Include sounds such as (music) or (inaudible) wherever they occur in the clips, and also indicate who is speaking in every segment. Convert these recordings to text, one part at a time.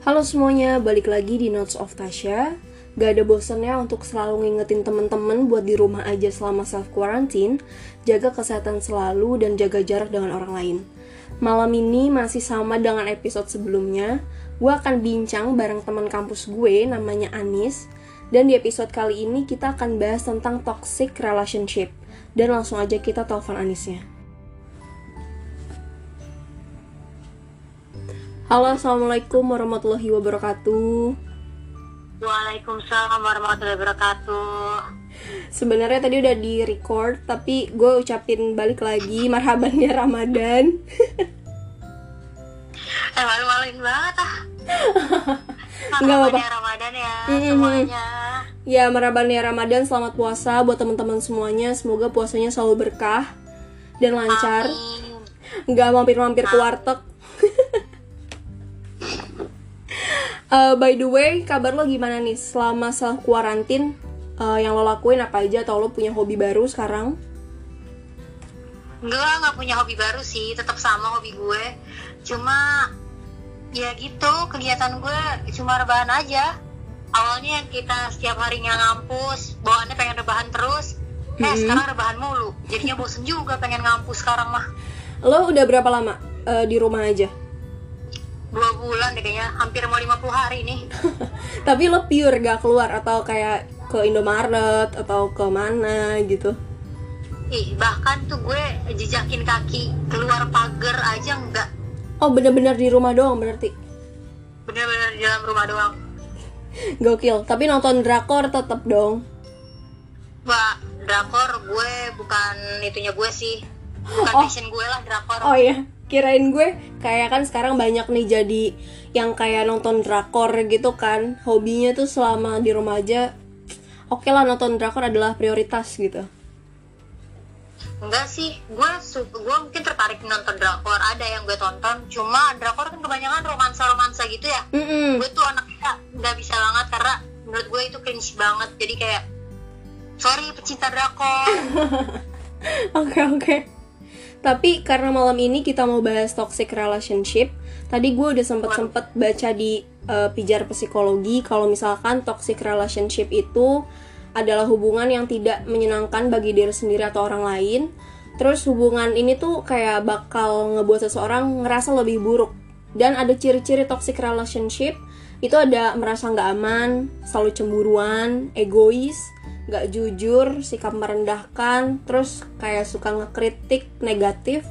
Speaker 1: Halo semuanya, balik lagi di Notes of Tasha. Gak ada bosannya untuk selalu ngingetin temen-temen buat di rumah aja selama self quarantine, jaga kesehatan selalu dan jaga jarak dengan orang lain. Malam ini masih sama dengan episode sebelumnya. Gue akan bincang bareng teman kampus gue namanya Anis. Dan di episode kali ini kita akan bahas tentang toxic relationship. Dan langsung aja kita telepon Anisnya. Halo, Assalamualaikum warahmatullahi wabarakatuh.
Speaker 2: Waalaikumsalam warahmatullahi wabarakatuh.
Speaker 1: Sebenarnya tadi udah di record, tapi gue ucapin balik lagi marhabannya Ramadan. (laughs)
Speaker 2: Eh malu-maluin banget ah. (laughs)
Speaker 1: Nggak apa-apa.
Speaker 2: Marhaban ya Ramadan ya
Speaker 1: Mm-mm.
Speaker 2: semuanya.
Speaker 1: ya, marhabannya Ramadan, selamat puasa buat teman-teman semuanya. Semoga puasanya selalu berkah dan lancar.
Speaker 2: Amin.
Speaker 1: Nggak mampir-mampir ke warteg. Eh, by the way, kabar lo gimana nih selama self quarantine? Eh, yang lo lakuin apa aja atau lo punya hobi baru sekarang?
Speaker 2: Gue nggak punya hobi baru sih, tetap sama hobi gue. Cuma ya gitu, kegiatan gue cuma rebahan aja. Awalnya kita setiap harinya ngampus, bawaannya pengen rebahan terus. Eh
Speaker 1: Mhm.
Speaker 2: sekarang rebahan mulu, jadinya bosen juga pengen ngampus sekarang mah.
Speaker 1: Lo udah berapa lama eh, di rumah aja?
Speaker 2: Dua bulan deh kayaknya, hampir mau 50 hari nih. (laughs)
Speaker 1: Tapi lo pure gak keluar atau kayak ke Indomaret atau ke mana gitu?
Speaker 2: Ih, bahkan tuh gue jejakin kaki keluar pagar aja enggak.
Speaker 1: Oh bener-bener di rumah doang berarti?
Speaker 2: Bener-bener di dalam rumah doang. (laughs)
Speaker 1: Gokil, tapi nonton drakor tetep dong
Speaker 2: Wah, drakor gue bukan itunya gue sih. Bukan (gasps)
Speaker 1: Oh.
Speaker 2: passion gue lah drakor.
Speaker 1: Oh iya, kirain gue kayak kan sekarang banyak nih jadi yang kayak nonton drakor gitu kan Hobinya tuh selama di rumah aja Oke lah nonton drakor adalah prioritas gitu
Speaker 2: Enggak sih, gue gue mungkin tertarik nonton drakor. Ada yang gue tonton, cuma drakor kan kebanyakan romansa-romansa gitu ya.
Speaker 1: Mm-mm.
Speaker 2: Gue tuh anaknya nggak bisa banget karena menurut gue itu cringe banget. Jadi kayak sorry pecinta drakor. (laughs)
Speaker 1: Oke oke. Tapi karena malam ini kita mau bahas toxic relationship, tadi gue udah sempet sempet baca di eh, pijar psikologi kalau misalkan toxic relationship itu adalah hubungan yang tidak menyenangkan bagi diri sendiri atau orang lain. Terus hubungan ini tuh kayak bakal ngebuat seseorang ngerasa lebih buruk. Dan ada ciri-ciri toxic relationship itu ada merasa nggak aman, selalu cemburuan, egois, nggak jujur, sikap merendahkan, terus kayak suka ngekritik negatif.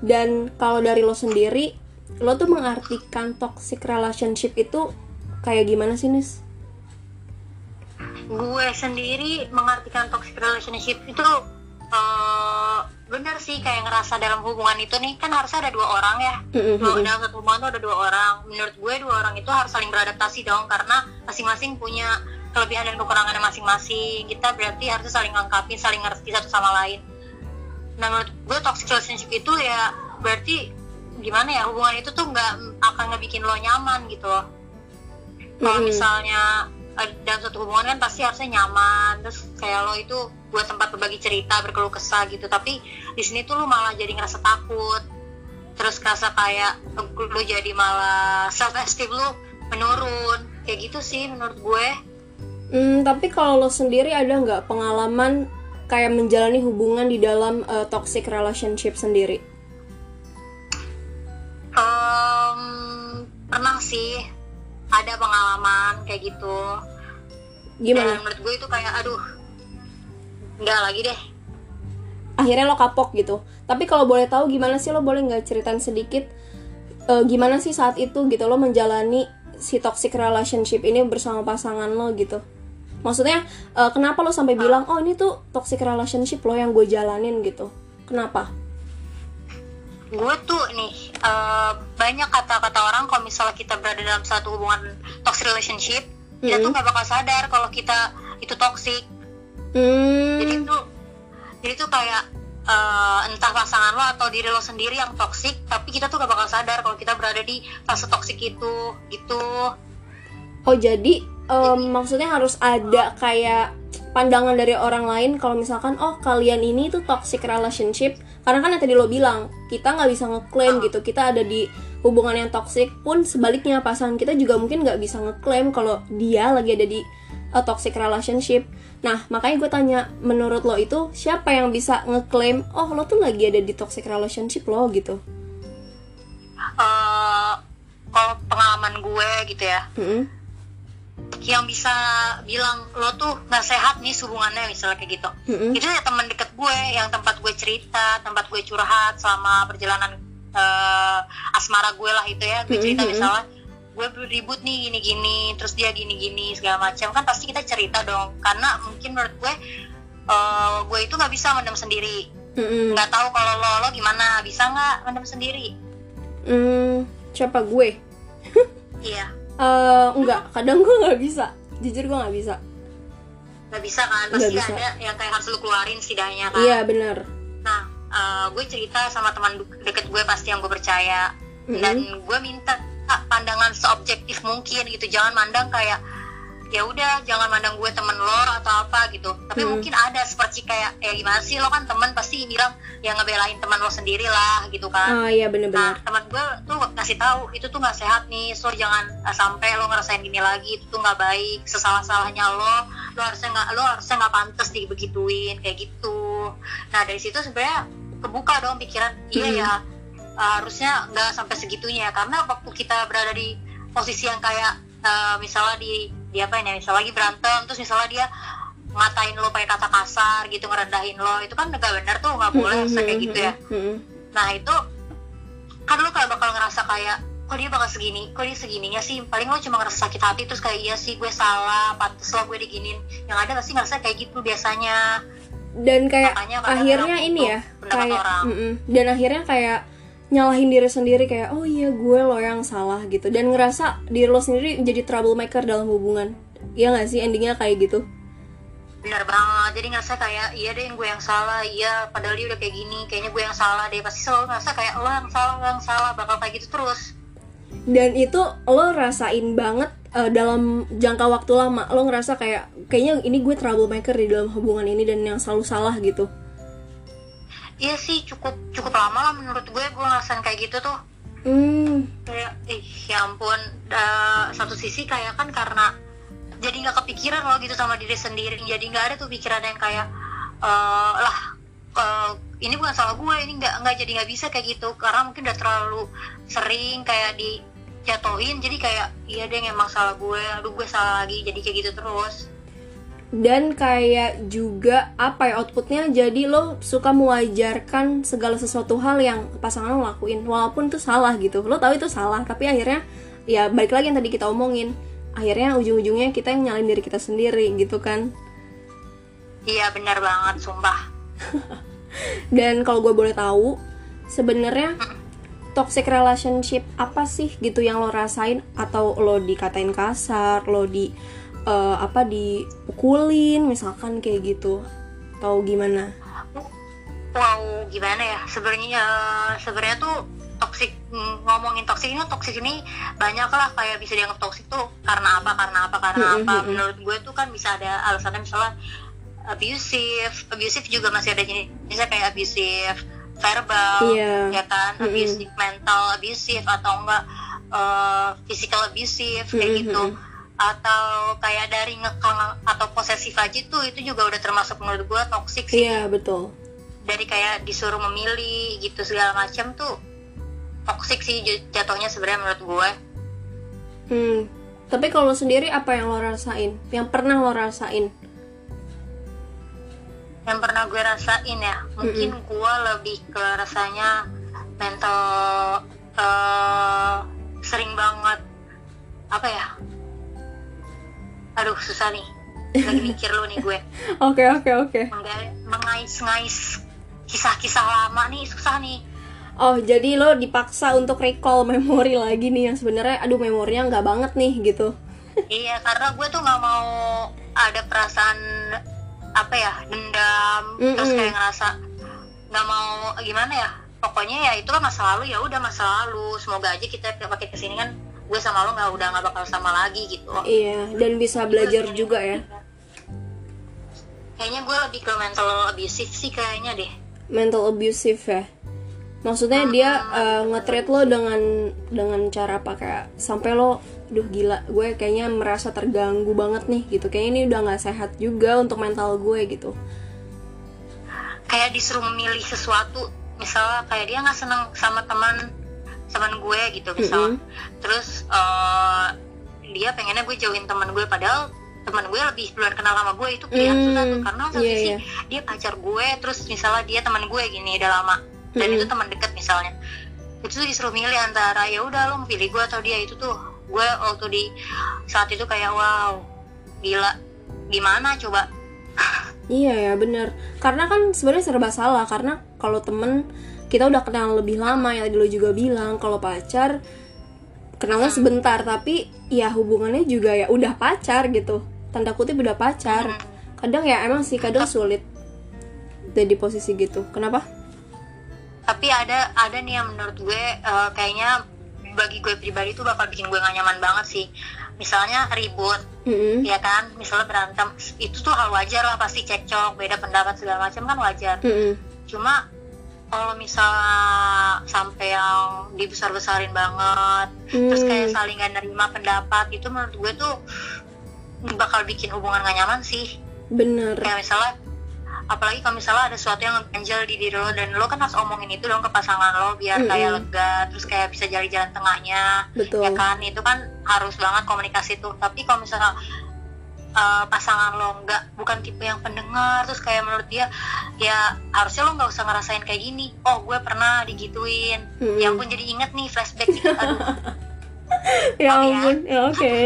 Speaker 1: Dan kalau dari lo sendiri, lo tuh mengartikan toxic relationship itu kayak gimana sih, Nis?
Speaker 2: gue sendiri mengartikan toxic relationship itu eh, bener sih kayak ngerasa dalam hubungan itu nih kan harusnya ada dua orang ya. Dua- dalam satu hubungan tuh ada dua orang. Menurut gue dua orang itu harus saling beradaptasi dong karena masing-masing punya kelebihan dan kekurangannya masing-masing. Kita berarti harus saling ngangkapin saling ngerti satu sama lain. Nah menurut gue toxic relationship itu ya berarti gimana ya hubungan itu tuh nggak akan ngebikin lo nyaman gitu loh. Kalau
Speaker 1: Mm-mm.
Speaker 2: misalnya eh, dalam satu hubungan kan pasti harusnya nyaman. Terus kayak lo itu buat tempat berbagi cerita berkeluh kesah gitu. Tapi di sini tuh lo malah jadi ngerasa takut. Terus kerasa kayak lo jadi malah self esteem lo menurun. Kayak gitu sih menurut gue.
Speaker 1: Hmm, tapi kalau lo sendiri ada nggak pengalaman kayak menjalani hubungan di dalam uh, toxic relationship sendiri?
Speaker 2: Em, pernah sih. Ada pengalaman kayak gitu. Dan
Speaker 1: Gimana?
Speaker 2: menurut gue itu kayak aduh nggak lagi deh
Speaker 1: Akhirnya lo kapok gitu. Tapi kalau boleh tahu gimana sih lo boleh nggak ceritain sedikit eh, gimana sih saat itu gitu lo menjalani si toxic relationship ini bersama pasangan lo gitu? Maksudnya eh, kenapa lo sampai bilang oh ini tuh toxic relationship lo yang gue jalanin gitu? Kenapa?
Speaker 2: gue tuh nih eh, banyak kata-kata orang kalau misalnya kita berada dalam satu hubungan toxic relationship kita tuh
Speaker 1: Mm.
Speaker 2: nggak bakal sadar kalau kita itu toxic
Speaker 1: Hmm,
Speaker 2: jadi tuh jadi tuh kayak eh, entah pasangan lo atau diri lo sendiri yang toxic tapi kita tuh gak bakal sadar kalau kita berada di fase toxic itu gitu.
Speaker 1: Oh jadi em, maksudnya harus ada kayak pandangan dari orang lain kalau misalkan oh kalian ini tuh toxic relationship. Karena kan yang tadi lo bilang kita nggak bisa ngeklaim gitu. Kita ada di hubungan yang toxic pun sebaliknya pasangan kita juga mungkin nggak bisa ngeklaim kalau dia lagi ada di a toxic relationship nah makanya gue tanya menurut lo itu siapa yang bisa ngeklaim oh lo tuh lagi ada di toxic relationship lo gitu
Speaker 2: Eh, kalau pengalaman gue gitu ya
Speaker 1: Mm-mm.
Speaker 2: yang bisa bilang lo tuh nggak sehat nih hubungannya misalnya kayak gitu
Speaker 1: Mm-mm.
Speaker 2: itu ya teman deket gue yang tempat gue cerita tempat gue curhat selama perjalanan eh, asmara gue lah itu ya gue cerita
Speaker 1: Mhm.
Speaker 2: misalnya gue ribut nih gini-gini terus dia gini-gini segala macam. Kan pasti kita cerita dong karena mungkin menurut gue eh, gue itu nggak bisa mendem sendiri. Nggak tahu kalau lo lo gimana bisa nggak mendem sendiri?
Speaker 1: Hmm, siapa gue? (laughs)
Speaker 2: Iya.
Speaker 1: Eh, enggak kadang gue nggak bisa. Jujur gue nggak bisa.
Speaker 2: Nggak bisa kan? Pasti
Speaker 1: bisa.
Speaker 2: ada yang kayak harus lu keluarin setidaknya kan?
Speaker 1: Iya benar
Speaker 2: Nah, eh, gue cerita sama teman deket gue pasti yang gue percaya.
Speaker 1: Mm-mm.
Speaker 2: dan gue minta pandangan seobjektif mungkin gitu, jangan mandang kayak ya udah jangan mandang gue temen lo atau apa gitu. Tapi
Speaker 1: Mm.
Speaker 2: mungkin ada seperti kayak ya gimana sih lo kan teman pasti bilang ya ngebelain teman lo sendiri lah gitu kan.
Speaker 1: ah iya
Speaker 2: Nah,
Speaker 1: bener-bener
Speaker 2: teman gue tuh ngasih tahu itu tuh nggak sehat nih, so jangan uh, sampai lo ngerasain gini lagi, itu tuh nggak baik. Sesalah-salahnya lo, lo harusnya nggak lo harusnya nggak pantas dibegituin kayak gitu. Nah dari situ sebenarnya kebuka dong pikiran, iya
Speaker 1: Hmm.
Speaker 2: ya uh, harusnya nggak sampai segitunya karena waktu kita berada di posisi yang kayak uh, misalnya di di apa ini, misalnya lagi berantem, terus misalnya dia ngatain lo pakai kata kasar gitu ngerendahin lo itu kan nggak benar tuh nggak boleh harusnya kayak gitu ya. Nah itu kan lu kayak bakal ngerasa kayak kok dia bakal segini, kok dia segininya sih paling lo cuma ngerasa sakit hati terus kayak iya sih gue salah, pantes lah gue diginin yang ada pasti ngerasa kayak gitu biasanya
Speaker 1: dan kayak
Speaker 2: Makanya
Speaker 1: akhirnya ini ya kayak
Speaker 2: orang.
Speaker 1: mm-mm. dan akhirnya kayak nyalahin diri sendiri kayak oh iya gue lo yang salah gitu. Dan ngerasa diri lo sendiri jadi troublemaker dalam hubungan. Iya gak sih? Endingnya kayak gitu.
Speaker 2: Benar banget. Jadi ngerasa kayak iya deh gue yang salah. Iya padahal dia udah kayak gini. Kayaknya gue yang salah deh. Pasti selalu ngerasa kayak lo yang salah lo yang salah. Bakal kayak gitu terus.
Speaker 1: Dan itu lo rasain banget eh, dalam jangka waktu lama. Lo ngerasa kayak kayaknya ini gue troublemaker di dalam hubungan ini dan yang selalu salah gitu
Speaker 2: iya sih cukup cukup lama lah menurut gue gue ngerasain kayak gitu tuh.
Speaker 1: Hmm.
Speaker 2: Kayak ih ya ampun da- satu sisi kayak kan karena jadi nggak kepikiran loh gitu sama diri sendiri. Jadi nggak ada tuh pikiran yang kayak eh lah eh, ini bukan salah gue ini nggak nggak jadi nggak bisa kayak gitu. Karena mungkin udah terlalu sering kayak dijatuhin jadi kayak iya deh emang salah gue aduh gue salah lagi jadi kayak gitu terus
Speaker 1: dan kayak juga apa ya outputnya? Jadi lo suka mewajarkan segala sesuatu hal yang pasangan lo lakuin walaupun itu salah gitu. Lo tahu itu salah tapi akhirnya ya balik lagi yang tadi kita omongin. Akhirnya ujung-ujungnya kita yang nyalain diri kita sendiri gitu kan.
Speaker 2: Iya benar banget sumpah. (laughs)
Speaker 1: Dan kalau gue boleh tahu sebenarnya toxic relationship apa sih gitu yang lo rasain? Atau lo dikatain kasar lo di eh, apa dipukulin misalkan kayak gitu atau gimana
Speaker 2: wow gimana ya sebenarnya eh, sebenarnya tuh toxic mm, ngomongin toxic ini toxic ini banyak lah kayak bisa dianggap toxic tuh karena apa karena apa karena
Speaker 1: Mm,
Speaker 2: apa
Speaker 1: mm, mm.
Speaker 2: menurut gue tuh kan bisa ada alasannya misalnya abusive abusive juga masih ada jenisnya kayak abusive verbal
Speaker 1: Iya.
Speaker 2: ya kan
Speaker 1: Mm, mm.
Speaker 2: abusive mental abusive atau enggak eh, physical abusive kayak
Speaker 1: Mm, mm,
Speaker 2: gitu. Atau kayak dari ngekang atau posesif aja tuh itu juga udah termasuk menurut gue toxic sih
Speaker 1: iya betul
Speaker 2: dari kayak disuruh memilih gitu segala macam tuh toxic sih jatuhnya sebenarnya menurut gue
Speaker 1: Hmm. Tapi kalau sendiri apa yang lo rasain? Yang pernah lo rasain?
Speaker 2: yang pernah gue rasain ya mungkin gue lebih ke rasanya mental eh, sering banget apa ya aduh susah nih lagi mikir lu nih gue (laughs)
Speaker 1: Oke oke oke.
Speaker 2: Mengais-ngais kisah-kisah lama nih susah nih
Speaker 1: Oh jadi lo dipaksa untuk recall memori lagi nih yang sebenarnya aduh memorinya nggak banget nih gitu. (laughs)
Speaker 2: Iya, karena gue tuh nggak mau ada perasaan apa ya dendam,
Speaker 1: Mm-mm.
Speaker 2: terus kayak ngerasa nggak mau gimana ya. Pokoknya ya itu kan masa lalu ya udah masa lalu. Semoga aja kita pakai ke sini kan gue sama lo nggak udah nggak bakal sama lagi gitu.
Speaker 1: Iya dan bisa belajar juga ya.
Speaker 2: Kayaknya gue lebih ke mental abusive sih kayaknya deh.
Speaker 1: mental abusive ya. Maksudnya dia uh, nge-treat lo dengan dengan cara apa? Kayak sampai lo duh gila gue kayaknya merasa terganggu banget nih gitu. Kayaknya ini udah nggak sehat juga untuk mental gue gitu.
Speaker 2: Kayak disuruh memilih sesuatu. Misalnya kayak dia nggak seneng sama teman teman gue gitu misal.
Speaker 1: Mm-mm.
Speaker 2: terus uh, dia pengennya gue jauhin teman gue padahal teman gue lebih duluan kenal sama gue. Itu pilihan
Speaker 1: Mm,
Speaker 2: susah tuh karena satu
Speaker 1: iya,
Speaker 2: sisi
Speaker 1: iya.
Speaker 2: dia pacar gue terus misalnya dia teman gue gini udah lama. Dan itu teman dekat misalnya. Itu tuh disuruh milih antara ya udah lo pilih gue atau dia. Itu tuh gue waktu di saat itu kayak wow gila. Gimana coba? (laughs)
Speaker 1: Iya ya bener. Karena kan sebenarnya serba salah Karena kalau temen kita udah kenal lebih lama tadi lo juga bilang Kalau pacar kenalnya sebentar Tapi ya hubungannya juga ya udah pacar gitu Tanda kutip udah pacar Kadang ya emang sih kadang sulit Jadi posisi gitu Kenapa?
Speaker 2: tapi ada ada nih yang menurut gue eh, kayaknya bagi gue pribadi tuh bakal bikin gue gak nyaman banget sih misalnya ribut
Speaker 1: Mm-mm.
Speaker 2: ya kan misalnya berantem itu tuh hal wajar lah pasti cekcok beda pendapat segala macam kan wajar
Speaker 1: Mm-mm.
Speaker 2: cuma kalau misalnya sampai yang dibesar besarin banget terus
Speaker 1: Hmm.
Speaker 2: kayak saling gak nerima pendapat itu menurut gue tuh bakal bikin hubungan gak nyaman sih.
Speaker 1: Bener.
Speaker 2: Kayak misalnya apalagi kalau misalnya ada sesuatu yang ganjel di diri lo dan lo kan harus omongin itu dong ke pasangan lo biar
Speaker 1: Mm-mm.
Speaker 2: kayak lega terus kayak bisa jadi jalan tengahnya
Speaker 1: Betul.
Speaker 2: ya kan? Itu kan harus banget komunikasi tuh. Tapi kalau misalnya uh, pasangan lo nggak bukan tipe yang pendengar terus kayak menurut dia ya harusnya lo nggak usah ngerasain kayak gini. Oh gue pernah digituin.
Speaker 1: Mm-mm.
Speaker 2: yang pun jadi inget nih flashback gitu. Aduh. (laughs)
Speaker 1: Ya
Speaker 2: Oh, ya.
Speaker 1: ampun Ya oke.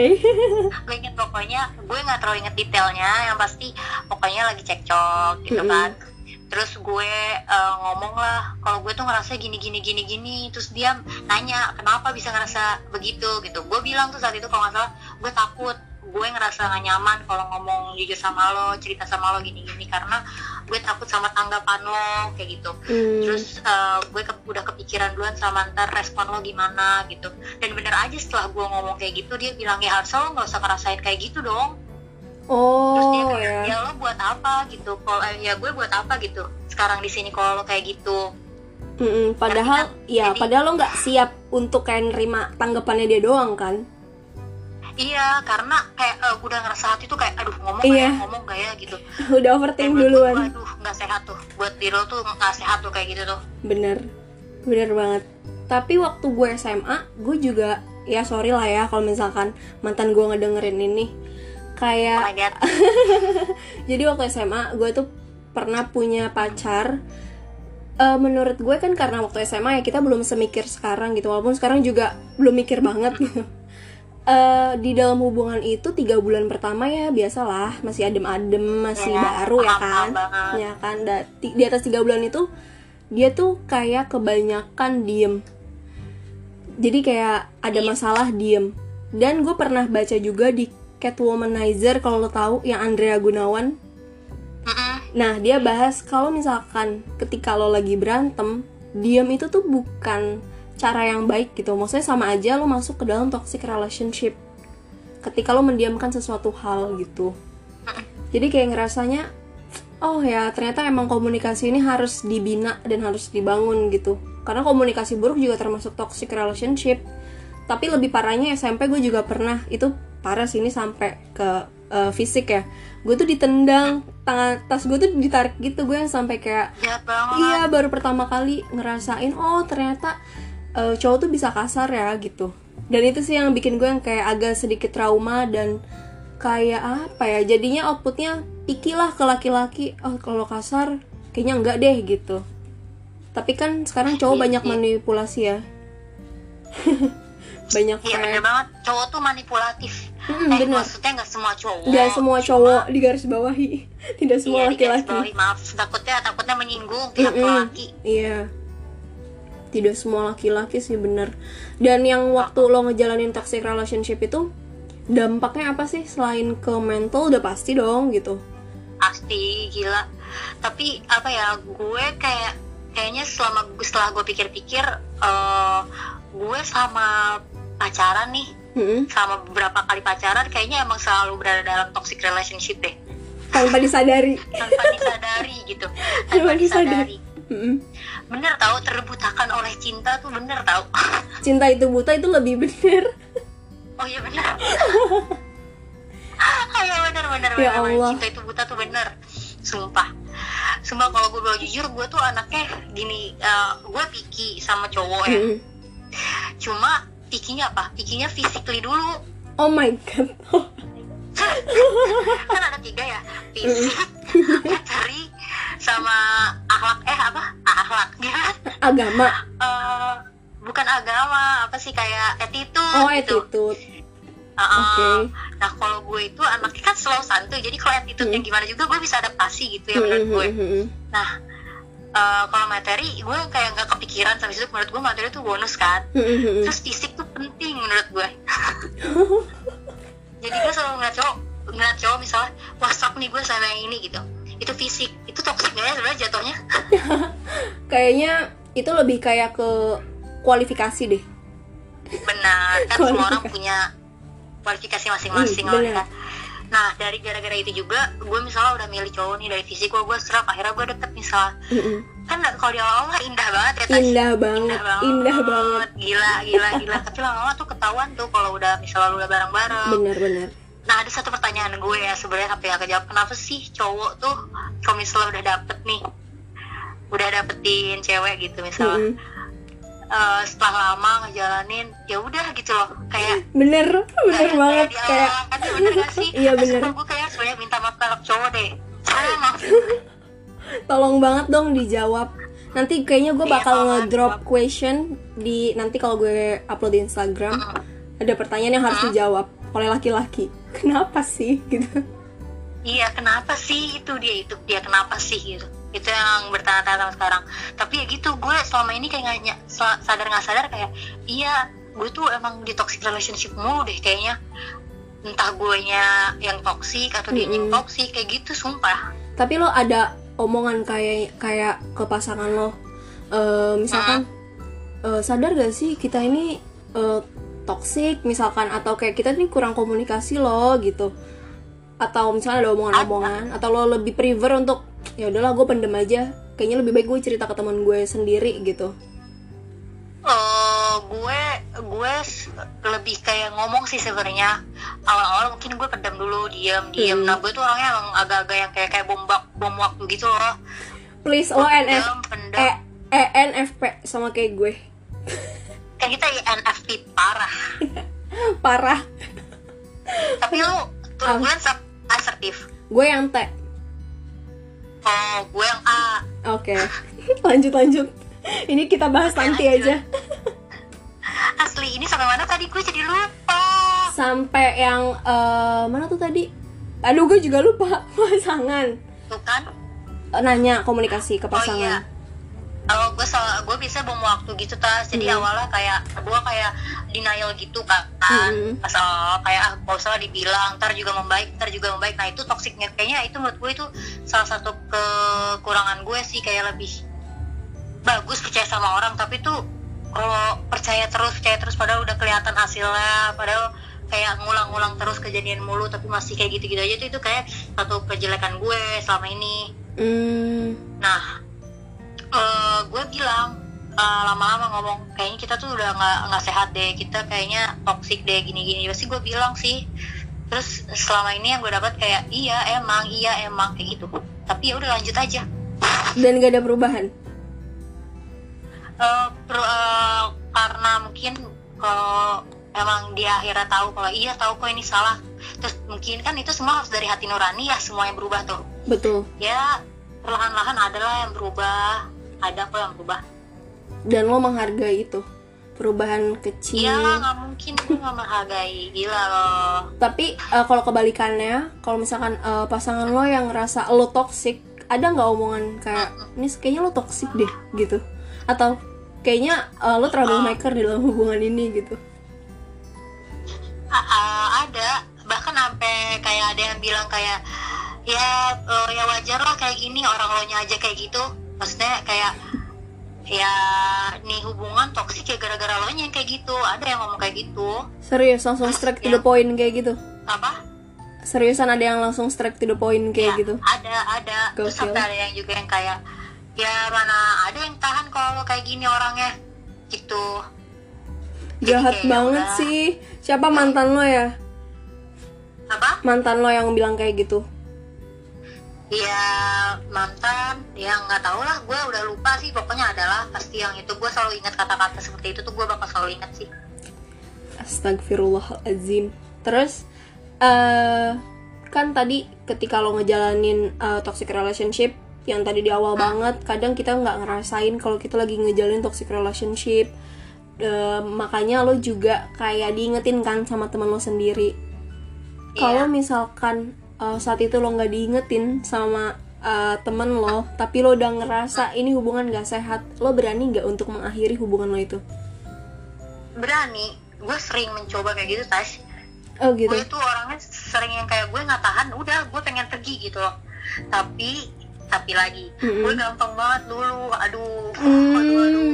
Speaker 1: (laughs)
Speaker 2: Gue inget pokoknya gue nggak terlalu inget detailnya. Yang pasti pokoknya lagi cekcok gitu
Speaker 1: Mm-mm.
Speaker 2: kan. Terus gue eh, ngomong lah kalau gue tuh ngerasa gini gini gini gini. Terus dia nanya kenapa bisa ngerasa begitu? Gitu. Gue bilang tuh saat itu kalau nggak salah gue takut gue ngerasa gak nyaman kalau ngomong jujur sama lo cerita sama lo gini gini karena gue takut sama tanggapan lo kayak gitu.
Speaker 1: Hmm.
Speaker 2: terus eh, gue ke- udah kepikiran duluan sama ntar respon lo gimana gitu. Dan bener aja setelah gue ngomong kayak gitu dia bilang ya harusnya lo nggak usah ngerasain kayak gitu dong. Terus dia
Speaker 1: Oh
Speaker 2: kayak
Speaker 1: ya
Speaker 2: ya lo buat apa? gitu. Kalau eh, ya gue buat apa gitu. Sekarang di sini kalau lo kayak gitu.
Speaker 1: Mm-mm, Padahal ya
Speaker 2: Jadi-
Speaker 1: padahal lo nggak siap untuk kayak nerima tanggapannya dia doang kan
Speaker 2: iya karena kayak eh, gue udah ngerasa hati tuh kayak aduh ngomong
Speaker 1: Iya.
Speaker 2: gak ya ngomong gak ya gitu. (laughs)
Speaker 1: Udah overthinking
Speaker 2: menurut gue,
Speaker 1: duluan.
Speaker 2: Aduh nggak sehat tuh. Buat diri lo tuh nggak sehat tuh kayak gitu tuh.
Speaker 1: Bener. Bener banget. Tapi waktu gue SMA gue juga ya sorry lah ya kalau misalkan mantan gue ngedengerin ini kayak (laughs) jadi waktu SMA gue tuh pernah punya pacar. Eh, menurut gue kan karena waktu SMA ya kita belum semikir sekarang gitu. Walaupun sekarang juga belum mikir banget gitu Eh, di dalam hubungan itu tiga bulan pertama ya biasalah. Masih adem-adem masih
Speaker 2: Ya,
Speaker 1: baru ya kan?
Speaker 2: banget.
Speaker 1: ya kan? Da- di atas tiga bulan itu dia tuh kayak kebanyakan diem. Jadi kayak ada
Speaker 2: Iya.
Speaker 1: masalah diem. Dan gue pernah baca juga di Catwomanizer kalau lo tahu yang Andrea Gunawan. Nah dia bahas kalau misalkan ketika lo lagi berantem diem itu tuh bukan cara yang baik gitu. Maksudnya sama aja lo masuk ke dalam toxic relationship. Ketika lo mendiamkan sesuatu hal gitu. Jadi kayak ngerasanya oh ya ternyata emang komunikasi ini harus dibina dan harus dibangun gitu. Karena komunikasi buruk juga termasuk toxic relationship. Tapi lebih parahnya SMP gue juga pernah itu parah sih ini sampai ke eh, fisik ya. Gue tuh ditendang tangan tas gue tuh ditarik gitu gue yang sampai kayak iya baru pertama kali ngerasain oh ternyata eh, cowok tuh bisa kasar ya gitu. Dan itu sih yang bikin gue yang kayak agak sedikit trauma dan kayak apa ya jadinya outputnya picky lah ke laki-laki. Oh kalau kasar kayaknya enggak deh gitu. Tapi kan sekarang cowok
Speaker 2: Iya,
Speaker 1: banyak
Speaker 2: iya.
Speaker 1: manipulasi ya. (laughs) Banyak
Speaker 2: iya bener banget. Cowok tuh manipulatif.
Speaker 1: Mm,
Speaker 2: eh
Speaker 1: bener.
Speaker 2: maksudnya nggak semua cowok.
Speaker 1: Nggak semua cowok di garis bawahi. (laughs) Tidak semua
Speaker 2: iya,
Speaker 1: laki-laki.
Speaker 2: bawahi, maaf takutnya takutnya menyinggung pihak
Speaker 1: Mm-mm.
Speaker 2: laki.
Speaker 1: Iya. Tidak semua laki-laki sih bener. Dan yang waktu lo ngejalanin toxic relationship itu dampaknya apa sih selain ke mental udah pasti dong gitu.
Speaker 2: pasti gila tapi apa ya gue kayak kayaknya selama setelah gue pikir-pikir eh, gue sama pacaran nih
Speaker 1: Mm-mm.
Speaker 2: sama beberapa kali pacaran kayaknya emang selalu berada dalam toxic relationship deh
Speaker 1: Tanpa disadari.
Speaker 2: tanpa disadari gitu (laughs)
Speaker 1: Tanpa
Speaker 2: tanpa disadari
Speaker 1: Mm-mm.
Speaker 2: bener tahu terbutakan oleh cinta tuh bener tahu (laughs)
Speaker 1: cinta itu buta itu lebih bener.
Speaker 2: Oh iya bener. Ayo (laughs) bener bener
Speaker 1: Ya
Speaker 2: bener.
Speaker 1: Allah.
Speaker 2: cinta itu buta tuh bener. Sumpah. Sumpah kalau gue bilang jujur gue tuh anaknya gini eh, gue picky sama cowok ya. Cuma pikinya apa? Pikinya physically dulu.
Speaker 1: Oh my god. (laughs)
Speaker 2: Kan ada tiga ya? Fisik
Speaker 1: agama?
Speaker 2: Eh, bukan agama apa sih kayak attitude
Speaker 1: oh
Speaker 2: gitu.
Speaker 1: attitude.
Speaker 2: Uh,
Speaker 1: Oke.
Speaker 2: nah kalau gue itu anaknya kan slow santuy jadi kalau attitude-nya
Speaker 1: Hmm.
Speaker 2: gimana juga gue bisa adaptasi gitu ya menurut gue.
Speaker 1: Mm-mm.
Speaker 2: nah eh, kalau materi gue kayak nggak kepikiran sampai situ menurut gue materi itu bonus kan. Terus fisik tuh penting menurut gue. (laughs) Jadi gue selalu ngeliat cowok ngeliat cowok misalnya sok nih gue sama yang ini gitu. Itu fisik. Itu toxic gak ya sebenarnya jatuhnya. (laughs)
Speaker 1: Kayaknya itu lebih kayak ke kualifikasi deh.
Speaker 2: Benar kan semua orang punya kualifikasi masing-masing
Speaker 1: Hmm,
Speaker 2: kan. Nah dari gara-gara itu juga gue misalnya udah milih cowok nih dari fisik gue gue serak akhirnya gue deket misalnya
Speaker 1: Mm-mm.
Speaker 2: kan kalau di awal indah banget ya Tas.
Speaker 1: indah banget indah banget
Speaker 2: gila gila gila. Tapi lama-lama tuh ketahuan tuh kalau udah misalnya lu udah bareng-bareng.
Speaker 1: Benar-benar
Speaker 2: nah ada satu pertanyaan gue ya sebenarnya sampai gak kejawab kenapa sih cowok tuh kalau misalnya udah dapet nih udah dapetin cewek gitu misalnya.
Speaker 1: Mm-mm.
Speaker 2: eh, setelah lama ngejalanin ya udah gitu loh kayak
Speaker 1: bener bener
Speaker 2: kayak-
Speaker 1: banget kayak
Speaker 2: awal kan bener gak sih? (laughs)
Speaker 1: Iya, bener.
Speaker 2: gue kayak sebenarnya minta maaf ke cowok deh. (laughs)
Speaker 1: Tolong banget dong dijawab. Nanti kayaknya gue
Speaker 2: Iya,
Speaker 1: bakal
Speaker 2: tolong
Speaker 1: ngedrop
Speaker 2: jawab.
Speaker 1: question di nanti kalau gue upload di Instagram ada pertanyaan yang harus
Speaker 2: Hmm.
Speaker 1: dijawab oleh laki-laki. (laughs) Kenapa sih gitu?
Speaker 2: Iya kenapa sih itu dia itu dia kenapa sih gitu itu yang bertanya-tanya sama sekarang. Tapi ya gitu gue selama ini kayak nggak sadar nggak sadar kayak iya gue tuh emang di toxic relationship mulu deh kayaknya. Entah gue nya yang toxic atau dia yang toxic kayak gitu sumpah.
Speaker 1: Tapi lo ada omongan kayak kayak ke pasangan lo? Eh, misalkan eh, sadar gak sih kita ini eh, toxic misalkan? Atau kayak kita ini kurang komunikasi loh gitu. Atau misalnya ada omongan-omongan atau lo lebih prefer untuk ya udahlah gue pendem aja. Kayaknya lebih baik gue cerita ke teman gue sendiri gitu.
Speaker 2: Eh, gue gue lebih kayak ngomong sih sebenarnya. Awal-awal mungkin gue pendam dulu diam diam
Speaker 1: Hmm.
Speaker 2: nah gue tuh orangnya emang agak-agak yang kayak kayak bom bak- bom waktu gitu loh.
Speaker 1: Please lo NF
Speaker 2: pendam pendam
Speaker 1: E ENFP sama kayak gue.
Speaker 2: Kan kita INFP parah. (laughs)
Speaker 1: Parah.
Speaker 2: Tapi lu turbulence ap- asertif
Speaker 1: gue yang T
Speaker 2: oh gue yang A.
Speaker 1: Oke. (laughs) Lanjut lanjut. Ini kita bahas nanti
Speaker 2: lanjut.
Speaker 1: aja. (laughs)
Speaker 2: Asli ini sampai mana tadi? Gue jadi lupa.
Speaker 1: Sampai yang eh, mana tuh tadi? Aduh gue juga lupa. (laughs) Pasangan.
Speaker 2: Tuh kan?
Speaker 1: Eh, nanya komunikasi ke
Speaker 2: oh iya.
Speaker 1: pasangan
Speaker 2: kalau gue salah gue bisa bom waktu gitu tas jadi
Speaker 1: Hmm.
Speaker 2: awalnya kayak gue kayak denial gitu kan
Speaker 1: Hmm.
Speaker 2: pas awal kayak ah kalau salah dibilang ntar juga membaik ntar juga membaik. Nah itu toksiknya kayaknya itu menurut gue itu salah satu kekurangan gue sih kayak lebih bagus percaya sama orang. Tapi tuh kalau percaya terus percaya terus padahal udah kelihatan hasilnya. Padahal kayak ngulang-ngulang terus kejadian mulu tapi masih kayak gitu-gitu aja tuh itu kayak satu kejelekan gue selama ini.
Speaker 1: Hmm,
Speaker 2: Nah, eh, gue bilang eh, lama-lama ngomong kayaknya kita tuh udah nggak nggak sehat deh, kita kayaknya toxic deh gini-gini. Pasti gue bilang sih. Terus selama ini yang gue dapat kayak iya emang iya emang kayak gitu. Tapi ya udah lanjut aja.
Speaker 1: dan gak ada perubahan
Speaker 2: Eh, per- eh, karena mungkin kalau emang dia akhirnya tahu kalau iya tahu kok ini salah. Terus mungkin kan itu semua harus dari hati nurani ya semuanya berubah tuh.
Speaker 1: betul
Speaker 2: Ya perlahan-lahan adalah yang berubah, ada kok yang berubah.
Speaker 1: dan lo menghargai itu. Perubahan kecil.
Speaker 2: Iya nggak mungkin. Gue nggak menghargai. Gila loh.
Speaker 1: tapi eh, kalau kebalikannya kalau misalkan eh, pasangan lo yang ngerasa lo toxic ada nggak omongan kayak ini kayaknya lo toxic deh gitu? Atau kayaknya eh, lo troublemaker di dalam hubungan ini gitu?
Speaker 2: A- ada. Bahkan sampai kayak ada yang bilang kayak ya eh, ya wajar lah kayak gini orang lo nya aja kayak gitu. Maksudnya kayak ya nih hubungan toksik ya gara-gara lo yang kayak gitu. Ada yang ngomong kayak gitu.
Speaker 1: serius langsung straight to the point kayak gitu
Speaker 2: Apa?
Speaker 1: seriusan ada yang langsung straight to the point kayak
Speaker 2: Ya,
Speaker 1: gitu
Speaker 2: Ada ada. Terus
Speaker 1: Gokil.
Speaker 2: sampai ada yang juga yang kayak ya mana ada yang tahan kalau kayak gini orangnya gitu
Speaker 1: jahat
Speaker 2: kayak
Speaker 1: banget
Speaker 2: udah.
Speaker 1: sih siapa mantan lo ya
Speaker 2: apa
Speaker 1: mantan lo yang bilang kayak gitu
Speaker 2: ya mantan ya nggak tahu lah gue udah lupa sih pokoknya adalah pasti yang itu. Gue selalu ingat kata-kata seperti itu tuh gue bakal selalu ingat sih.
Speaker 1: Astagfirullahaladzim Terus eh Kan tadi ketika lo ngejalanin eh, toxic relationship Yang tadi di awal banget Kadang kita nggak ngerasain kalau kita lagi ngejalanin toxic relationship. Eh, Makanya lo juga kayak diingetin kan sama teman lo sendiri. Kalau misalkan eh, saat itu lo nggak diingetin sama eh, temen lo Tapi lo udah ngerasa ini hubungan gak sehat Lo berani nggak untuk mengakhiri hubungan lo itu?
Speaker 2: berani. Gue sering mencoba kayak gitu tas
Speaker 1: Oh gitu?
Speaker 2: Gue tuh orangnya sering yang kayak gue nggak tahan udah gue pengen pergi gitu loh. Tapi tapi lagi. Gue gampang banget dulu aduh. Aduh aduh.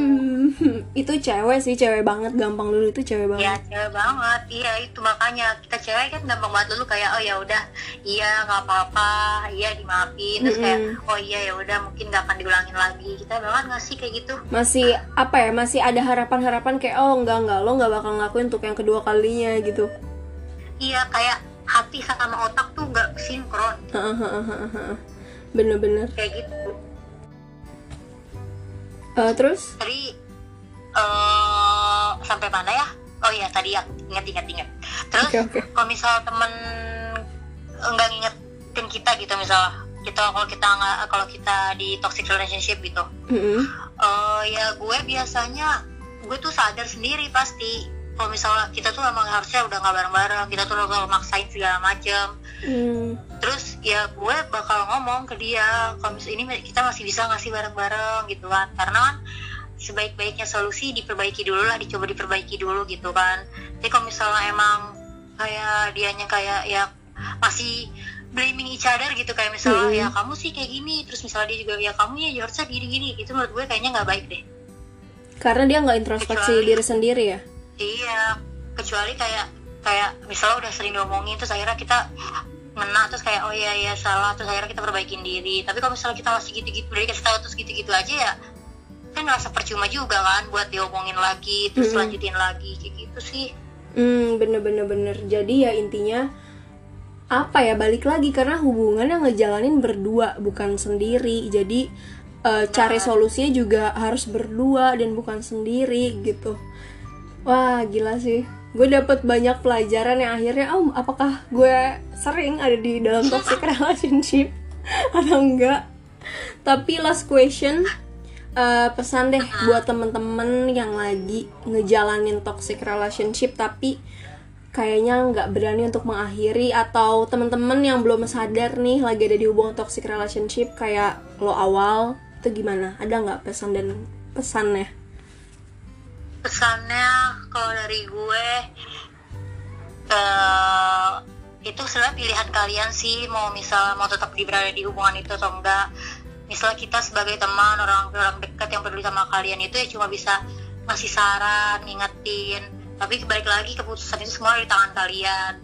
Speaker 1: Hmm, (laughs) itu cewek sih, cewek banget, gampang dulu itu cewek
Speaker 2: ya
Speaker 1: banget.
Speaker 2: cewek banget. Iya itu makanya. Kita cewek kan gampang banget dulu kayak oh ya udah. Iya nggak apa-apa. Iya dimaafin. Terus kayak oh iya ya udah mungkin nggak akan diulangin lagi. Kita banget nggak sih kayak gitu?
Speaker 1: Masih apa ya? Masih ada harapan-harapan kayak oh enggak enggak lo nggak bakal ngelakuin untuk yang kedua kalinya gitu.
Speaker 2: iya kayak hati sama otak tuh nggak sinkron
Speaker 1: Bener-bener.
Speaker 2: kayak gitu
Speaker 1: Eh, terus?
Speaker 2: tadi eh sampai mana ya oh iya tadi ya inget inget inget terus
Speaker 1: Oke oke.
Speaker 2: kalau misal temen enggak ngingetin kita gitu misal kita kalau kita nggak kalau kita di toxic relationship gitu
Speaker 1: Mm-mm.
Speaker 2: eh ya gue biasanya gue tuh sadar sendiri pasti kalau misalnya kita tuh emang harusnya udah nggak bareng-bareng kita tuh udah maksain segala macem
Speaker 1: Hmm,
Speaker 2: terus ya gue bakal ngomong ke dia kalau misalnya ini kita masih bisa ngasih bareng-bareng? gitu kan. Karena kan sebaik-baiknya solusi diperbaiki dulu lah dicoba diperbaiki dulu gitu kan. Tapi kalau misalnya emang kayak dianya kayak ya masih blaming each other gitu kayak misalnya
Speaker 1: Mm-mm.
Speaker 2: ya kamu sih kayak gini terus misalnya dia juga ya kamu ya harusnya gini-gini itu menurut gue kayaknya nggak baik deh.
Speaker 1: Karena dia nggak introspeksi
Speaker 2: Kecuali-
Speaker 1: diri sendiri ya.
Speaker 2: iya kecuali kayak kayak misalnya udah sering diomongin terus akhirnya kita ngena terus kayak oh iya iya salah terus akhirnya kita perbaikin diri tapi kalau misalnya kita masih gitu-gitu dari kasih tahu terus gitu-gitu aja ya kan ngerasa percuma juga kan buat diomongin lagi terus
Speaker 1: Mm-mm.
Speaker 2: lanjutin lagi kayak gitu sih
Speaker 1: Hmm, bener-bener bener. Jadi ya intinya apa ya balik lagi karena hubungan yang ngejalanin berdua bukan sendiri. Jadi eh, cari solusinya juga harus berdua dan bukan sendiri gitu. Wah gila sih. Gue dapet banyak pelajaran yang akhirnya, oh apakah gue sering ada di dalam toxic relationship (laughs) atau enggak? Tapi last question, eh, pesan deh buat temen-temen yang lagi ngejalanin toxic relationship tapi kayaknya nggak berani untuk mengakhiri atau temen-temen yang belum sadar nih lagi ada di hubungan toxic relationship kayak lo awal itu gimana? Ada nggak pesan dan pesannya?
Speaker 2: Pesannya kalau dari gue eh itu sebenarnya pilihan kalian sih mau misal mau tetap di berada di hubungan itu atau enggak. Misalnya kita sebagai teman orang orang dekat yang peduli sama kalian itu ya cuma bisa ngasih saran ngingetin. Tapi balik lagi keputusan itu semua di tangan kalian.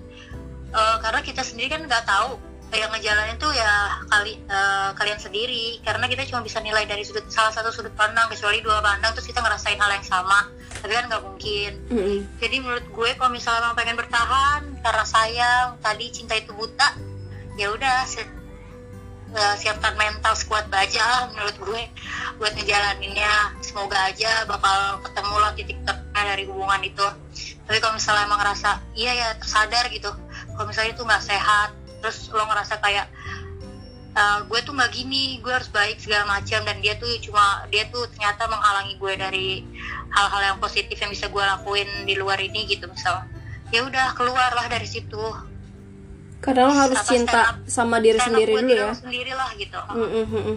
Speaker 2: Eh, karena kita sendiri kan nggak tahu yang ngejalanin tuh ya kali eh, kalian sendiri. Karena kita cuma bisa nilai dari sudut salah satu sudut pandang kecuali dua pandang terus kita ngerasain hal yang sama. Tapi kan nggak mungkin.
Speaker 1: Mm-mm.
Speaker 2: jadi menurut gue kalau misalnya emang pengen bertahan karena sayang tadi cinta itu buta ya udah si- eh, siapkan mental squad baja lah menurut gue buat ngejalaninnya. Semoga aja bakal ketemu lah titik terang dari hubungan itu. Tapi kalau misalnya emang ngerasa iya ya tersadar gitu. Kalau misalnya itu nggak sehat terus lo ngerasa kayak "Eh, gue tuh nggak gini gue harus baik segala macam dan dia tuh cuma dia tuh ternyata menghalangi gue dari hal-hal yang positif yang bisa gue lakuin di luar ini gitu misal ya udah keluarlah dari situ
Speaker 1: Karena lo harus
Speaker 2: Apa,
Speaker 1: cinta
Speaker 2: up-
Speaker 1: sama diri sendiri dulu ya.
Speaker 2: lo sendiri lah gitu
Speaker 1: Mm-mm, mm-mm.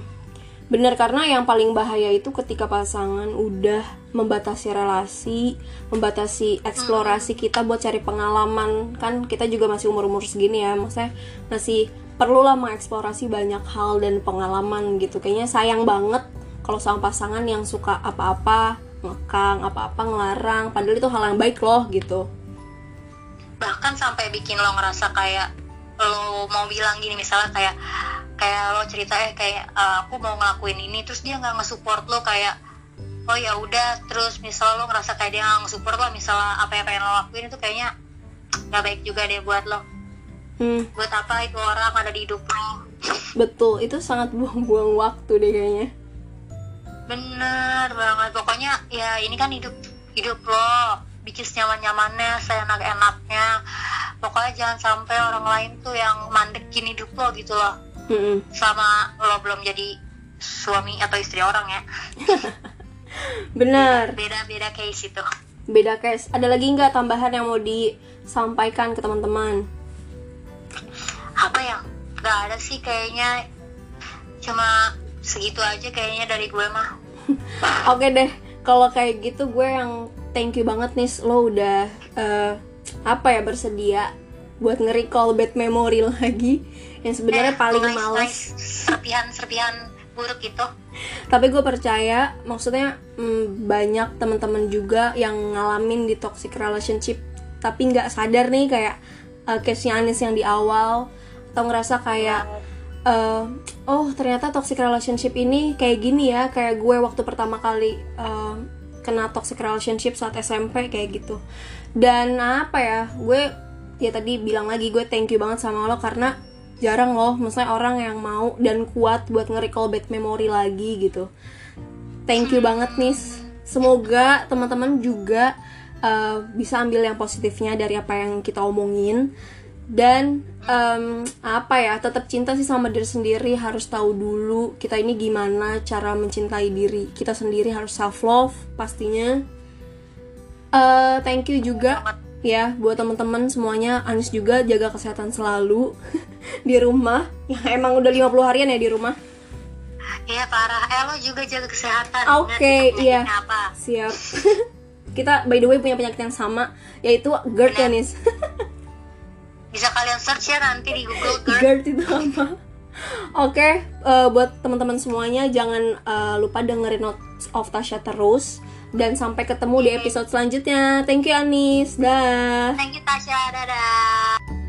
Speaker 1: Bener karena yang paling bahaya itu ketika pasangan udah membatasi relasi, membatasi eksplorasi kita buat cari pengalaman kan kita juga masih umur-umur segini ya, maksudnya masih perlulah mengeksplorasi banyak hal dan pengalaman gitu. Kayaknya sayang banget kalau sama pasangan yang suka apa-apa ngekang, apa-apa ngelarang, padahal itu hal yang baik loh gitu.
Speaker 2: bahkan sampai bikin lo ngerasa kayak lo mau bilang gini misalnya kayak kayak lo cerita eh kayak "Eh, aku mau ngelakuin ini terus dia nggak nge-support lo kayak oh ya udah. Terus misal lo ngerasa kayak dia nggak nge-support lo misalnya apa yang pengen lo lakuin itu kayaknya nggak baik juga deh buat lo.
Speaker 1: Hmm,
Speaker 2: buat apa itu orang ada di hidup lo?
Speaker 1: Betul, itu sangat buang-buang waktu deh kayaknya.
Speaker 2: bener banget pokoknya ya ini kan hidup hidup lo bikin senyaman nyamannya seenak enaknya pokoknya jangan sampai orang lain tuh yang mandekin hidup lo gitu loh
Speaker 1: Mm-mm.
Speaker 2: selama lo belum jadi suami atau istri orang ya. (laughs)
Speaker 1: Benar,
Speaker 2: beda beda case itu.
Speaker 1: Beda case. Ada lagi nggak tambahan yang mau disampaikan ke teman-teman?
Speaker 2: apa yang nggak ada sih kayaknya. Cuma segitu aja kayaknya dari gue mah. (laughs)
Speaker 1: Oke deh, kalau kayak gitu gue yang thank you banget nih lo udah eh, apa ya bersedia buat nge-recall bad memory (laughs) lagi yang sebenarnya
Speaker 2: Eh,
Speaker 1: paling males.
Speaker 2: nice. serpihan serpihan buruk gitu
Speaker 1: Tapi gue percaya, maksudnya mm, banyak teman-teman juga yang ngalamin di toxic relationship tapi nggak sadar nih kayak uh, case-nya Anis yang di awal atau ngerasa kayak eh, oh ternyata toxic relationship ini kayak gini ya kayak gue waktu pertama kali eh, kena toxic relationship saat SMP kayak gitu dan apa ya gue ya tadi bilang lagi gue thank you banget sama lo karena jarang loh maksudnya orang yang mau dan kuat buat nge-recall bad memory lagi gitu. Thank you banget nih semoga teman-teman juga uh, bisa ambil yang positifnya dari apa yang kita omongin. Dan em, apa ya tetap cinta sih sama diri sendiri harus tahu dulu kita ini gimana cara mencintai diri kita sendiri harus self love pastinya. Eh, thank you juga ya buat teman-teman semuanya Anis juga jaga kesehatan selalu (laughs) di rumah yang emang udah 50 harian ya di rumah
Speaker 2: Iya parah. Eh lo juga jaga kesehatan.
Speaker 1: Oke,
Speaker 2: Ingat,
Speaker 1: iya.
Speaker 2: Apa?
Speaker 1: siap (laughs) kita by the way punya penyakit yang sama yaitu GERD ya Nis (laughs)
Speaker 2: Bisa kalian search ya nanti di Google Girl.
Speaker 1: GERD itu apa Oke, eh, buat teman-teman semuanya jangan eh, lupa dengerin Notes of Tasha terus dan sampai ketemu di episode selanjutnya. Thank you Anis. Dah.
Speaker 2: Thank you Tasya. Dadah.